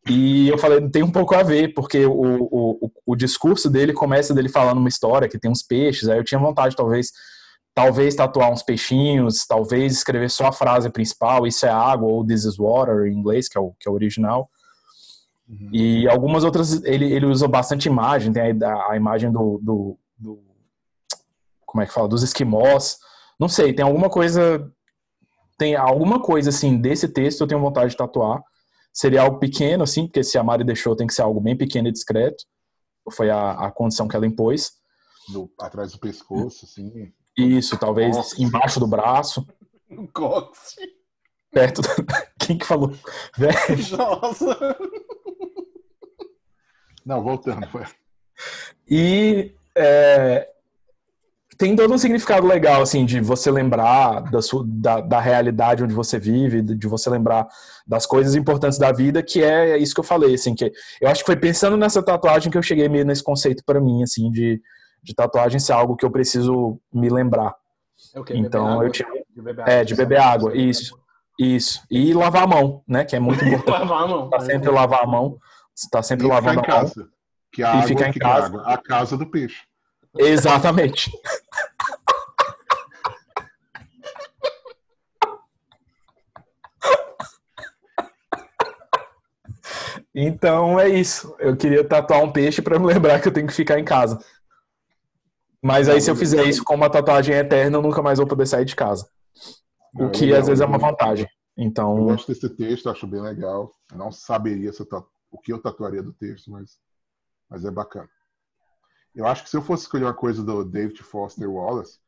E eu falei, tem um pouco a ver, porque o, o, o, discurso dele começa dele falando uma história que tem uns peixes, aí eu tinha vontade, talvez, talvez tatuar uns peixinhos, talvez escrever só a frase principal, isso é água, ou this is water, em inglês, que é o, que é o original. Uhum. E algumas outras, ele, ele usa bastante imagem, tem a, a imagem do, do, do- Como é que fala? Dos esquimós. Não sei, tem alguma coisa. Tem alguma coisa, assim, desse texto eu tenho vontade de tatuar. Seria algo pequeno, assim, porque se a Mari deixou, tem que ser algo bem pequeno e discreto. Foi a, a condição que ela impôs. Do- atrás do pescoço, assim. Isso, talvez Nossa. embaixo do braço, Cox. perto. Do... Quem que falou? Véi, Nossa. Não, voltando. E é, tem todo um significado legal, assim, de você lembrar da, sua, da, da realidade onde você vive, de você lembrar das coisas importantes da vida, que é isso que eu falei, assim, que eu acho que foi pensando nessa tatuagem que eu cheguei meio nesse conceito para mim, assim, de, de tatuagem ser algo que eu preciso me lembrar. É o quê? Então, água? eu tinha- De beber É, de beber água, isso. Isso. E lavar a mão, né, que é muito importante. Lavar a mão. Tá sempre lavar a mão, você tá sempre E ficar lavando em a mão. casa. Que a água, ficar em casa. água? A casa do peixe. Exatamente. Então é isso. Eu queria tatuar um peixe para me lembrar que eu tenho que ficar em casa. Mas aí, se eu fizer isso com uma tatuagem eterna, eu nunca mais vou poder sair de casa. O que às vezes é uma eu- vantagem. Eu Então, gosto desse texto, acho bem legal. Não saberia se eu o que eu tatuaria do texto, mas, mas é bacana. Eu acho que se eu fosse escolher uma coisa do David Foster Wallace,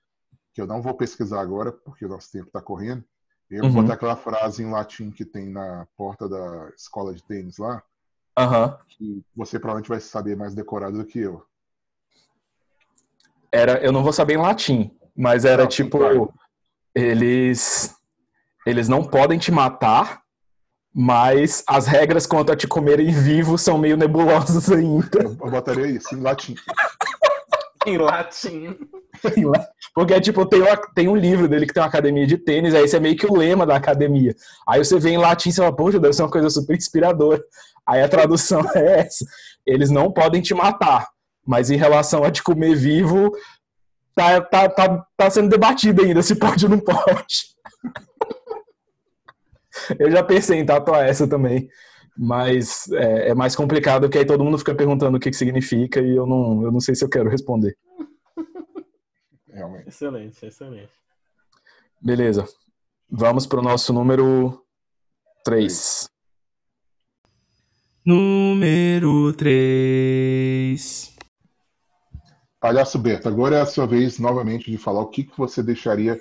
que eu não vou pesquisar agora, porque o nosso tempo está correndo, eu vou Uhum. botar aquela frase em latim que tem na porta da escola de tênis lá, aham. que você provavelmente vai saber mais decorado do que eu. era, eu não vou saber em latim, mas era Não, tipo, claro. eles eles não podem te matar, mas as regras quanto a te comerem vivo são meio nebulosas ainda. Eu, eu botaria isso em latim. Em latim. Porque, tipo, tem, uma- tem um livro dele que tem uma academia de tênis, aí isso é meio que o lema da academia. Aí você vê em latim e você fala, poxa, deve ser uma coisa super inspiradora. Aí a tradução é essa. Eles não podem te matar, mas em relação a te comer vivo, tá, tá, tá, tá sendo debatido ainda se pode ou não pode. Eu já pensei em tatuar essa também. Mas é, é mais complicado porque aí todo mundo fica perguntando o que, que significa e eu não, eu não sei se eu quero responder. Realmente. Excelente, excelente. Beleza. Vamos pro nosso número 3. Número 3. Palhaço Beto, agora é a sua vez novamente de falar o que, que você deixaria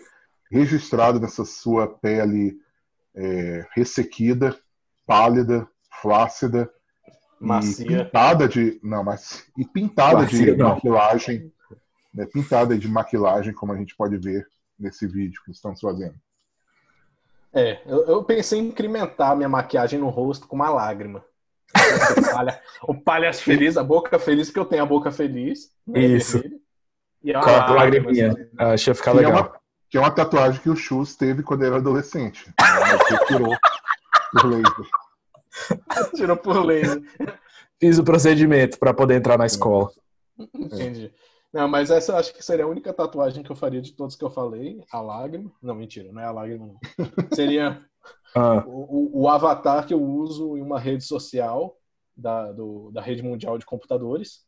registrado nessa sua pele é, ressequida, pálida, flácida e Macia. pintada de não, mas e pintada Macia, de não. maquilagem, né, pintada de maquilagem, como a gente pode ver nesse vídeo que estamos fazendo. É, eu, eu pensei em incrementar minha maquiagem no rosto com uma lágrima. O palha- o palhaço feliz, a boca feliz, porque eu tenho a boca feliz. né, Isso. vermelha. E é uma Coloca lágrima, assim. Achei ficar Que é, legal. uma, que é uma tatuagem que o Chus teve quando era adolescente. né, Mas retirou por laser. Tirou por laser. Fiz o procedimento para poder entrar na escola. Entendi. Não, mas essa eu acho que seria a única tatuagem que eu faria de todos que eu falei. A lágrima. Não, mentira, não é a lágrima, não. Seria Ah, o, o- o avatar que eu uso em uma rede social da, do- da rede mundial de computadores.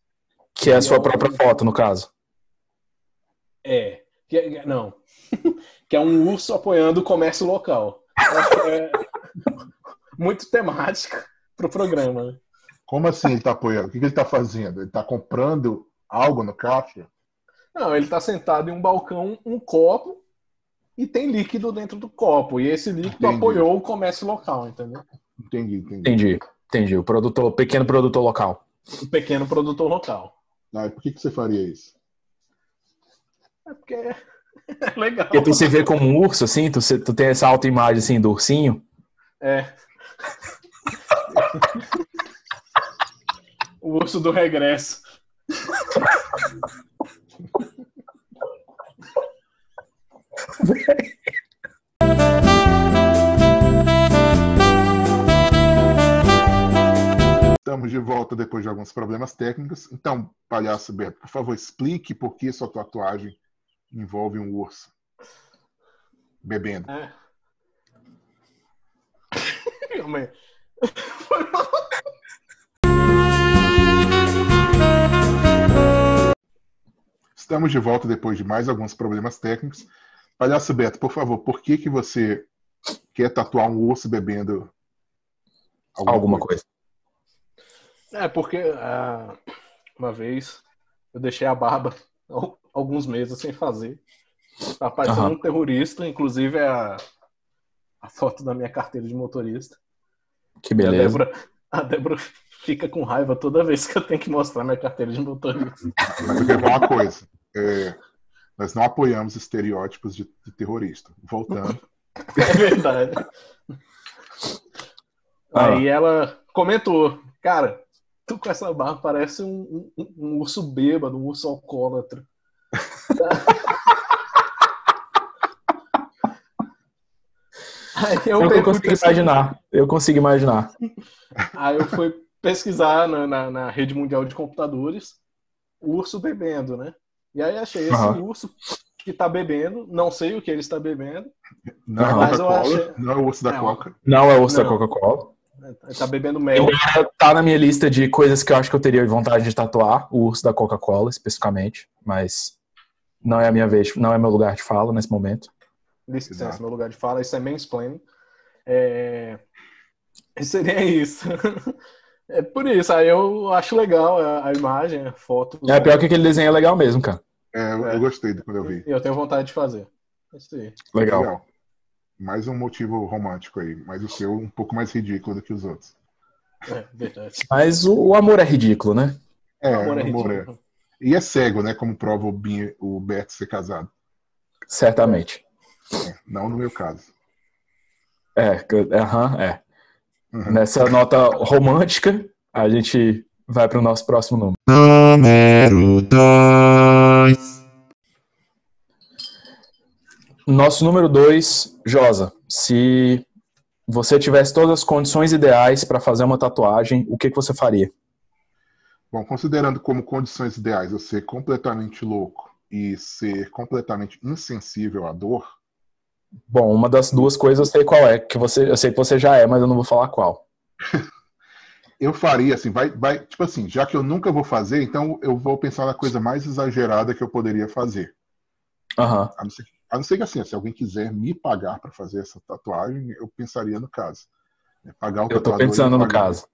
que é a sua própria foto, no caso. É. Que é- não. que é um urso apoiando o comércio local. Eu acho que é muito temática pro programa. né? Como assim ele está apoiando? O que, que ele está fazendo? Ele está comprando algo no caixa? Não, ele tá sentado em um balcão, um copo, e tem líquido dentro do copo. E esse líquido Entendi. apoiou o comércio local, entendeu? Entendi, entendi. Entendi. Entendi. O produtor, o pequeno produtor local. O pequeno produtor local. Ah, e por que, que você faria isso? É porque é legal. Porque tu se vê como um urso, assim, tu, se- tu tem essa autoimagem assim do ursinho. É. o urso do regresso. Estamos de volta depois de alguns problemas técnicos. Então, palhaço Beto, por favor, explique por que sua tatuagem envolve um urso bebendo. É. Calma aí. Estamos de volta depois de mais alguns problemas técnicos. Palhaço Beto, por favor, por que, que você quer tatuar um urso bebendo Alguma coisa. É, porque ah, uma vez eu deixei a barba alguns meses sem fazer. Tá parecendo Aham. um terrorista, inclusive é a, a foto da minha carteira de motorista. Que E a beleza. Débora, a Débora fica com raiva toda vez que eu tenho que mostrar minha carteira de motorista. Mas eu quero falar uma coisa. É, nós não apoiamos estereótipos de, de terrorista. Voltando. É verdade. Ah. Aí ela comentou, cara, tu com essa barba parece um, um- um urso bêbado, um urso alcoólatra. Aí eu, Eu, consigo pesquisar- imaginar. Eu consigo imaginar. Aí eu fui pesquisar na, na- na rede mundial de computadores urso bebendo, né? E aí achei esse Aham. urso que tá bebendo, não sei o que ele está bebendo, Não é Mas eu Coca-Cola, achei- não é o urso da Não. Coca. Não é o urso da Não. Coca-Cola. Tá bebendo mel. Tá na minha lista de coisas que eu acho que eu teria vontade de tatuar, o urso da Coca-Cola, especificamente. Mas não é a minha vez, não é meu lugar de fala nesse momento. Licença, Exato. meu lugar de fala, isso é mansplaining. É... Seria isso. É por isso, aí eu acho legal a, imagem, a foto. É pior que aquele desenho é legal mesmo, cara. É, eu, É. eu gostei do quando eu vi. E eu tenho vontade de fazer. É Isso aí. Legal. Mais um motivo romântico aí. Mas o seu um pouco mais ridículo do que os outros. É, verdade. Mas o, o amor é ridículo, né? É, O amor é amor é. ridículo. E é cego, né? Como prova o, Binho, o Beto ser casado. Certamente. Não no meu caso. É, aham, é. Uhum. Nessa nota romântica, a gente vai para o nosso próximo número. Número 2. Nosso número 2, Josa. Se você tivesse todas as condições ideais para fazer uma tatuagem, o que, que você faria? Bom, considerando como condições ideais eu ser completamente louco e ser completamente insensível à dor, Bom, uma das duas coisas eu sei qual é, que você, eu sei que você já é, mas eu não vou falar qual. eu faria assim, vai, vai, tipo assim, já que eu nunca vou fazer, então eu vou pensar na coisa mais exagerada que eu poderia fazer. Aham. A não ser, a não ser que assim, se alguém quiser me pagar para fazer essa tatuagem, eu pensaria no caso. É, Pagar o Eu tô pensando no caso.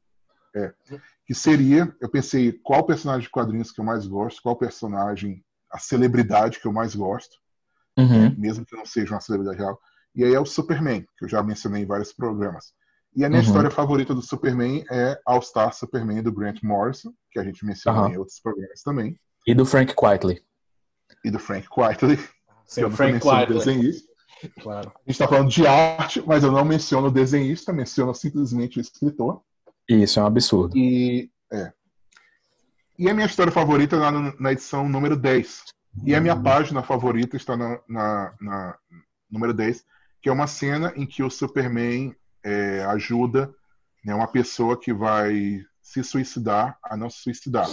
Que seria, eu pensei qual personagem de quadrinhos que eu mais gosto, qual personagem, a celebridade que eu mais gosto. Uhum. mesmo que não seja uma celebridade real. E aí é o Superman, que eu já mencionei em vários programas. E a minha Uhum. história favorita do Superman é All Star Superman do Grant Morrison, que a gente mencionou Aham. em outros programas também, E do Frank Quietly. e do Frank Quitely, eu o Frank o Whiteley. desenhista. Claro. A gente está falando de arte, mas eu não menciono o desenhista, menciono simplesmente o escritor. Isso, é um absurdo. E, é. e a minha história favorita está na, na edição número 10. E a minha página favorita está na, na- na número 10, que é uma cena em que o Superman é, ajuda né, uma pessoa que vai se suicidar a não se suicidar.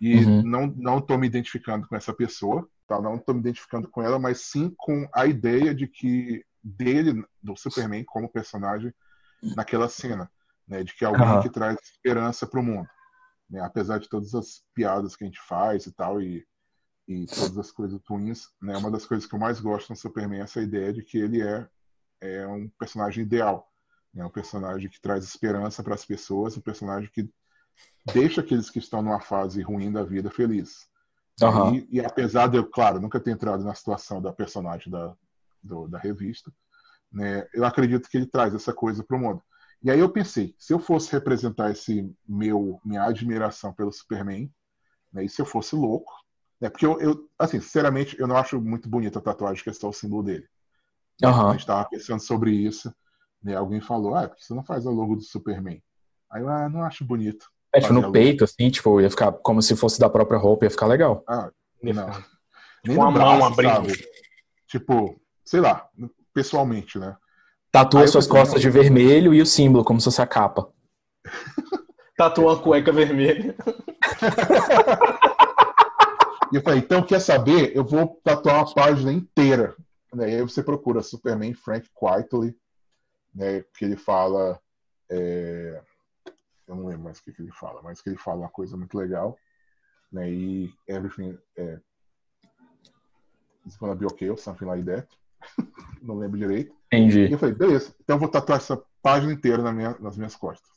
E Uhum. não não estou me identificando com essa pessoa, tá? não estou me identificando com ela, mas sim com a ideia de que dele, do Superman como personagem naquela cena, né, de que é alguém Aham. que traz esperança para o mundo, né, apesar de todas as piadas que a gente faz e tal e, e todas as coisas ruins, né, uma das coisas que eu mais gosto no Superman é essa ideia de que ele é é um personagem ideal, né, um personagem que traz esperança para as pessoas, um personagem que deixa aqueles que estão numa fase ruim da vida felizes. Aham. E, e apesar de eu, claro, nunca ter entrado na situação da personagem da, do- da revista, né, eu acredito que ele traz essa coisa para o mundo. E aí eu pensei, se eu fosse representar esse meu minha admiração pelo Superman, né, e se eu fosse louco, né, porque eu, eu, assim, sinceramente, eu não acho muito bonita a tatuagem que é só o símbolo dele. A Aham. gente estava pensando sobre isso, né, alguém falou, ah, por que você não faz o logo do Superman? Aí eu, ah, não acho bonito. É, tipo, no a peito, assim, tipo, ia ficar como se fosse da própria roupa, ia ficar legal. Ah, não. Nem Com no a mão abrindo. sabe? Tipo, sei lá, pessoalmente, né? Tatua Aí suas costas de vermelho e o símbolo, como se fosse a capa. Tatua uma cueca vermelha. E eu falei, então quer saber? Eu vou tatuar uma página inteira. Né? E aí você procura Superman Frank Quitely, né? Que ele fala. é, Eu não lembro mais o que, que ele fala, mas que ele fala uma coisa muito legal. Né? E everything. É... It's gonna be okay, something like that. não lembro direito. E Entendi. eu falei, beleza, então eu vou tatuar essa página inteira na minha- nas minhas costas.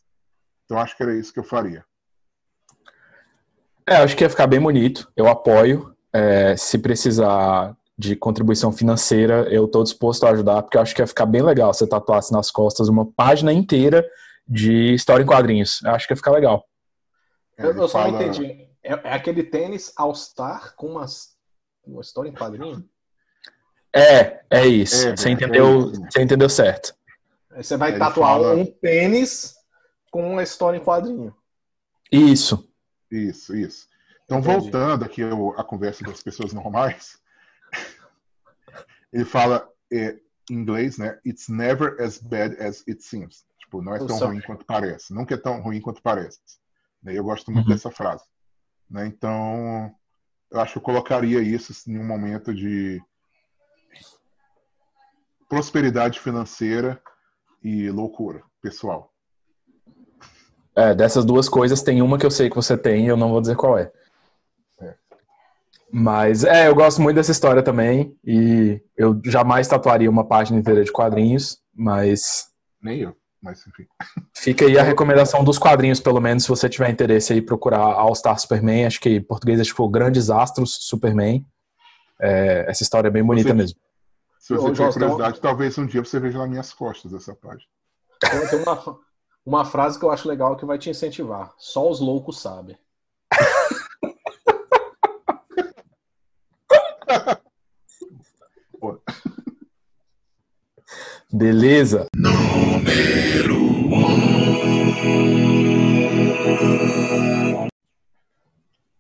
Então acho que era isso que eu faria. É, acho que ia ficar bem bonito. Eu apoio. É, se precisar de contribuição financeira, eu tô disposto a ajudar, porque eu acho que ia ficar bem legal se você tatuasse nas costas uma página inteira de história em quadrinhos. Eu acho que ia ficar legal. Eu, Ele eu só não entendi. É, é aquele tênis All-Star com umas, uma história em quadrinho? É, é isso. É, você, é, entendeu, é isso. você entendeu certo. Aí você vai Ele tatuar fala- um tênis com uma história em quadrinho. Isso. Isso, isso. Então, Entendi. voltando aqui à conversa das pessoas normais, ele fala é, em inglês, né? It's never as bad as it seems. Tipo, não é tão Só- ruim quanto parece. Nunca é tão ruim quanto parece. Eu gosto muito Uhum. dessa frase. Né? Então, eu acho que eu colocaria isso em um momento de prosperidade financeira e loucura pessoal. É, dessas duas coisas, tem uma que eu sei que você tem e eu não vou dizer qual é. É. Mas, é, eu gosto muito dessa história também e eu jamais tatuaria uma página inteira de quadrinhos, mas Nem eu, mas enfim. fica aí a recomendação dos quadrinhos, pelo menos, se você tiver interesse aí procurar All Star Superman, acho que em português é tipo Grandes Astros Superman. É, essa história é bem bonita Você- mesmo. Se você Ô, tiver João, tem curiosidade, talvez um dia você veja nas minhas costas essa página. Tem, tem uma, uma frase que eu acho legal que vai te incentivar. Só os loucos sabem. Beleza?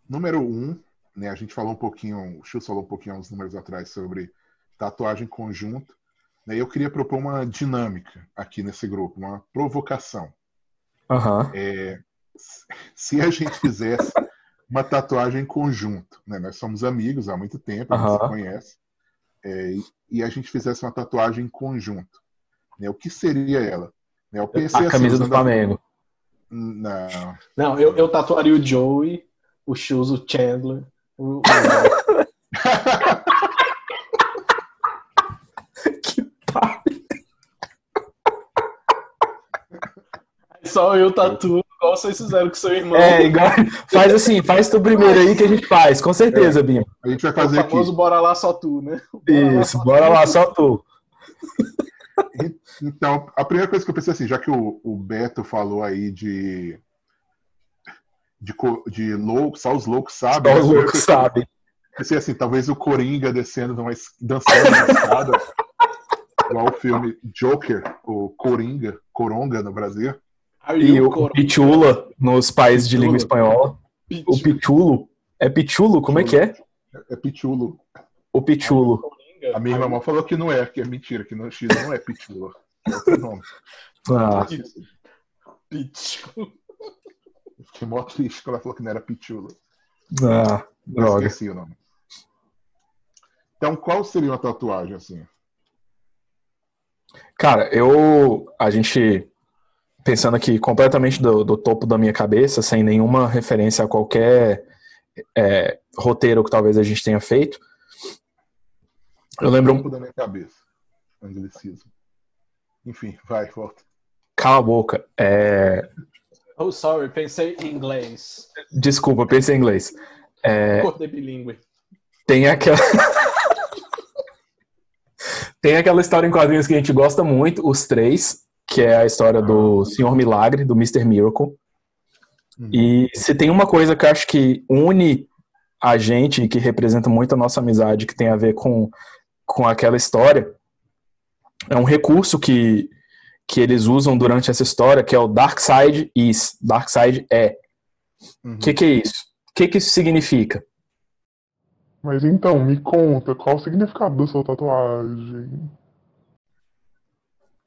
Número um, né, a gente falou um pouquinho, o Chus falou um pouquinho uns números atrás sobre tatuagem conjunto. Né, eu queria propor uma dinâmica aqui nesse grupo, uma provocação. Aham. É, se a gente fizesse uma tatuagem conjunto, né, nós somos amigos há muito tempo, a gente Aham. se conhece, é, e, a gente fizesse uma tatuagem conjunto, né, o que seria ela? Né, eu pensei A camisa assim, do usando a- Flamengo. Não, Não, eu, eu tatuaria o Joey, o Shoes, o Chandler. O, o- Que pariu. Só eu tatuo, igual vocês fizeram com seu irmão. É, igual. Faz assim, faz tu primeiro aí que a gente faz, com certeza, Bim. a gente vai o fazer aqui. famoso bora lá só tu, né? Bora lá, Isso, só bora tu. lá, só tu. Então, a primeira coisa que eu pensei assim, já que o, o Beto falou aí de de, de louco, só os loucos sabem. Só né? os Eu loucos sabem. Pensei assim, talvez o Coringa descendo numa dançando na escada, igual o filme Joker, o Coringa, Coronga no Brasil. Are E o coro- Pichula nos países de língua espanhola. O Pichulo. É Pichulo? Como é que é? É Pichulo. O Pichulo. A minha irmã falou que não é, que é mentira, que no X não é Pichulo. É outro nome. Ah, Pichu. Eu Fiquei mó triste quando ela falou que não era Pichulo. ah, droga. esqueci o nome. Então, qual seria uma tatuagem assim? Cara, eu. A gente. Pensando aqui completamente do, do topo da minha cabeça, sem nenhuma referência a qualquer é, roteiro que talvez a gente tenha feito. Eu lembro. um Topo da minha cabeça. Anglicismo. Enfim, vai, volta. Cala a boca. É, Oh, sorry, pensei em inglês. desculpa, pensei em inglês. É, Acordei bilíngue. tem aquela. tem aquela história em quadrinhos que a gente gosta muito, os três, que é a história do Senhor Milagre, do Mr. Miracle. E se tem uma coisa que eu acho que une a gente e que representa muito a nossa amizade, que tem a ver com, com aquela história, é um recurso que, que eles usam durante essa história, que é o Dark Side Is. Dark Side é. Uhum. O que, que é isso? O que, que isso significa? Mas então, me conta, qual o significado da sua tatuagem?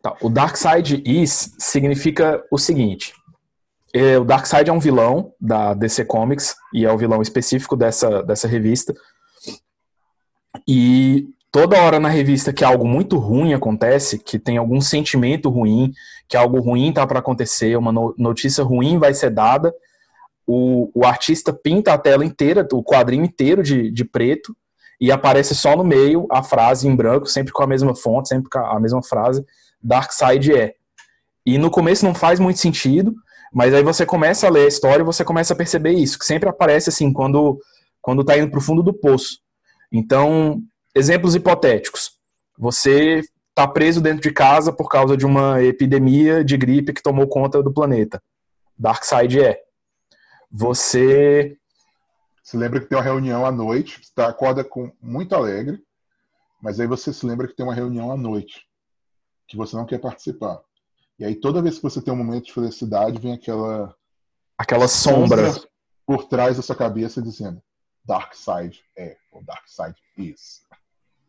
Tá, o Darkseid Is significa o seguinte: é, o Darkseid é um vilão da DC Comics e é o vilão específico dessa, dessa revista. E toda hora na revista que algo muito ruim acontece, que tem algum sentimento ruim, que algo ruim tá para acontecer, uma no- notícia ruim vai ser dada, o, o artista pinta a tela inteira, o quadrinho inteiro de, de preto, e aparece só no meio a frase em branco, sempre com a mesma fonte, sempre com a mesma frase. Darkseid é. E no começo não faz muito sentido, mas aí você começa a ler a história e você começa a perceber isso, que sempre aparece assim quando quando tá indo pro fundo do poço. Então, exemplos hipotéticos. Você tá preso dentro de casa por causa de uma epidemia de gripe que tomou conta do planeta. Darkseid é. Você Se lembra que tem uma reunião à noite, você tá, acorda com muito alegre, mas aí você se lembra que tem uma reunião à noite, que você não quer participar. E aí toda vez que você tem um momento de felicidade, vem aquela aquela sombra por trás da sua cabeça dizendo Dark Side é, ou Dark Side is.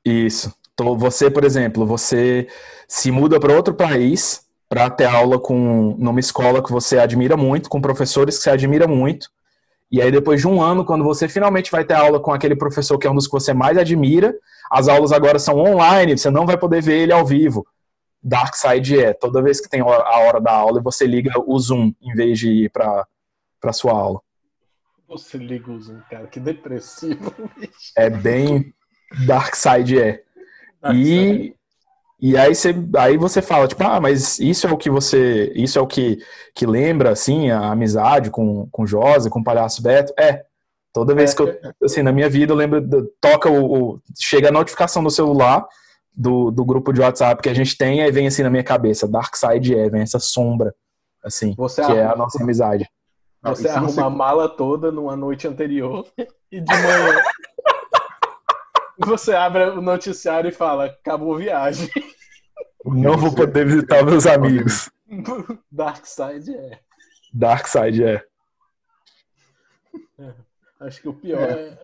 Isso. Então, você, por exemplo, você se muda para outro país para ter aula com numa escola que você admira muito, com professores que você admira muito. E aí depois de um ano, quando você finalmente vai ter aula com aquele professor que é um dos que você mais admira, as aulas agora são online, você não vai poder ver ele ao vivo. Dark Side é, toda vez que tem a hora da aula, você liga o Zoom em vez de ir para para sua aula. Você liga o Zoom, cara, que depressivo. bicho. É bem Dark Side é. Ah, E, e aí, você, aí você fala, tipo, ah, mas isso é o que você. Isso é o que, que lembra, assim, a amizade com, com Josa, com o Palhaço Beto? É. Toda vez que eu, assim, na minha vida, eu lembro, do- toca o, o- Chega a notificação no celular do, do grupo de WhatsApp que a gente tem, aí vem assim na minha cabeça, Dark Side é, vem essa sombra, assim, Você que é a arruma- nossa amizade. Você se arruma a mala toda numa noite anterior e de manhã você abre o noticiário e fala, acabou a viagem. Não vou você- poder visitar meus amigos. Dark Side é. Dark Side é. Acho que o pior é.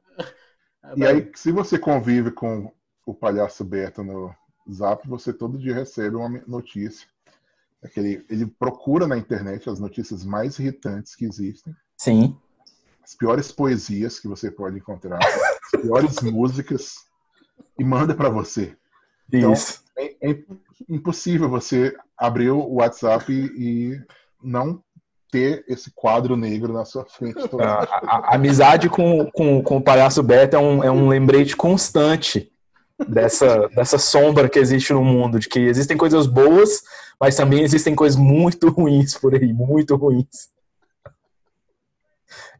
E aí, se você convive com o palhaço Beto no Zap, você todo dia recebe uma notícia. Aquele, ele procura na internet as notícias mais irritantes que existem, Sim. as piores poesias que você pode encontrar, as piores músicas, e manda para você. Então, Isso. É, é impossível você abrir o WhatsApp e, e não ter esse quadro negro na sua frente. A, a- a amizade com, com, com o palhaço Beto é um, é um lembrete constante dessa, dessa sombra que existe no mundo, de que existem coisas boas, mas também existem coisas muito ruins por aí, muito ruins.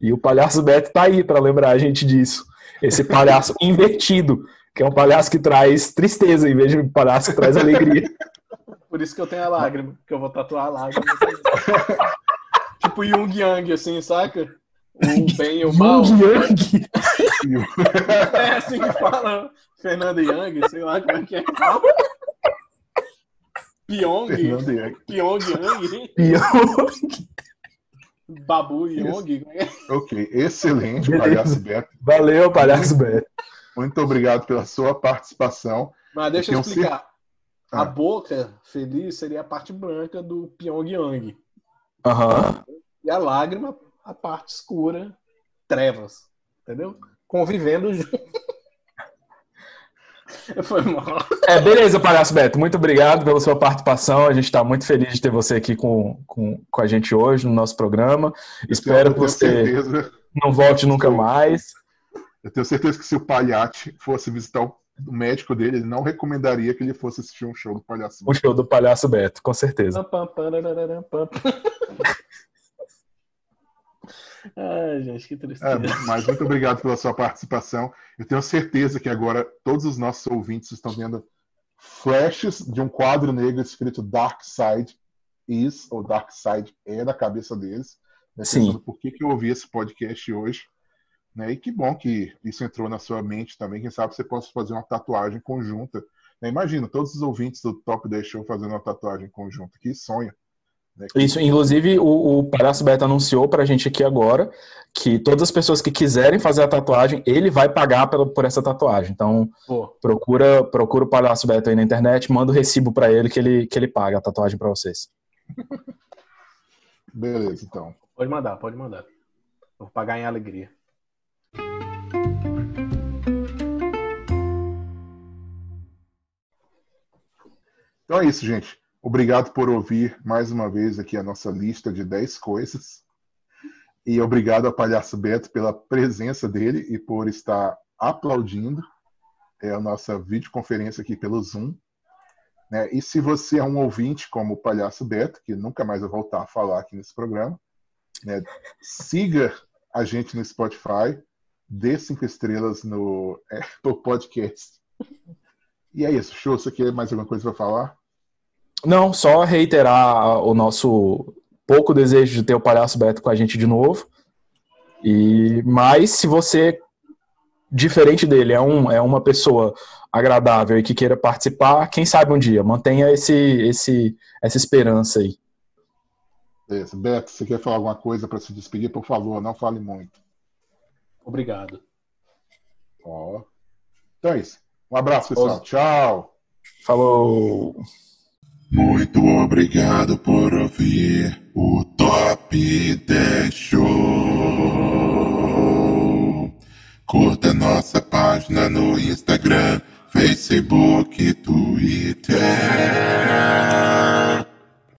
E o palhaço Beto tá aí para lembrar a gente disso. Esse palhaço invertido, que é um palhaço que traz tristeza em vez de um palhaço que traz alegria. Por isso que eu tenho a lágrima, que eu vou tatuar a lágrima. tipo Jung Yang, assim, saca? O bem e o mal. Yung Yang. É assim que fala Fernando Yang, sei lá como é que é. Pyong, Fernando Yang. Pyong Yang, Yung. Babu Yong. é é? Ok, excelente, Beleza. palhaço Beto. Valeu, palhaço Beto. Muito obrigado pela sua participação. Mas deixa eu explicar. Ah. A boca feliz seria a parte branca do Pyongyang. Aham. E a lágrima, a parte escura, trevas. Entendeu? Convivendo junto. Foi mal. É, beleza, Palhaço Beto. Muito obrigado pela sua participação. A gente está muito feliz de ter você aqui com, com, com a gente hoje no nosso programa. Espero Eu que tenho você certeza, não volte nunca mais. eu tenho certeza que se o Palhate fosse visitar o o médico dele, ele não recomendaria que ele fosse assistir um show do Palhaço O show do Palhaço Beto, com certeza. Pam, pam, pararararam, pam. Ai, gente, que tristeza. É, mas muito obrigado pela sua participação. Eu tenho certeza que agora todos os nossos ouvintes estão vendo flashes de um quadro negro escrito Dark Side is, ou Dark Side é na cabeça deles. Né, Sim. Pensando por que, que eu ouvi esse podcast hoje. Né? E que bom que isso entrou na sua mente também. Quem sabe você possa fazer uma tatuagem conjunta. Né? Imagina, todos os ouvintes do Top 10 Show fazendo uma tatuagem conjunta. Que sonho. Né? Isso, inclusive, o, o Palhaço Beto anunciou pra gente aqui agora que todas as pessoas que quiserem fazer a tatuagem, ele vai pagar pela, por essa tatuagem. Então, Pô, procura, procura o Palhaço Beto aí na internet, manda o recibo pra ele que ele, que ele paga a tatuagem pra vocês. Beleza, então. pode mandar, pode mandar. Vou pagar em alegria. Então é isso, gente. Obrigado por ouvir mais uma vez aqui a nossa lista de 10 coisas. E obrigado ao Palhaço Beto pela presença dele e por estar aplaudindo é, a nossa videoconferência aqui pelo Zoom. Né? E se você é um ouvinte como o Palhaço Beto, que nunca mais vai voltar a falar aqui nesse programa, né? siga a gente no Spotify, dê cinco estrelas no Apple Podcast. E é isso, show. Você quer mais alguma coisa para falar? Não, só reiterar o nosso pouco desejo de ter o Palhaço Beto com a gente de novo. E mas se você diferente dele é um é uma pessoa agradável e que queira participar, quem sabe um dia mantenha esse esse essa esperança aí. Beleza. Beto, você quer falar alguma coisa para se despedir? Por favor, não fale muito. Obrigado. Ó. Então é isso. Um abraço, pessoal. Tchau. Falou. Muito obrigado por ouvir o Top 10 Show. Curta nossa página no Instagram, Facebook, Twitter.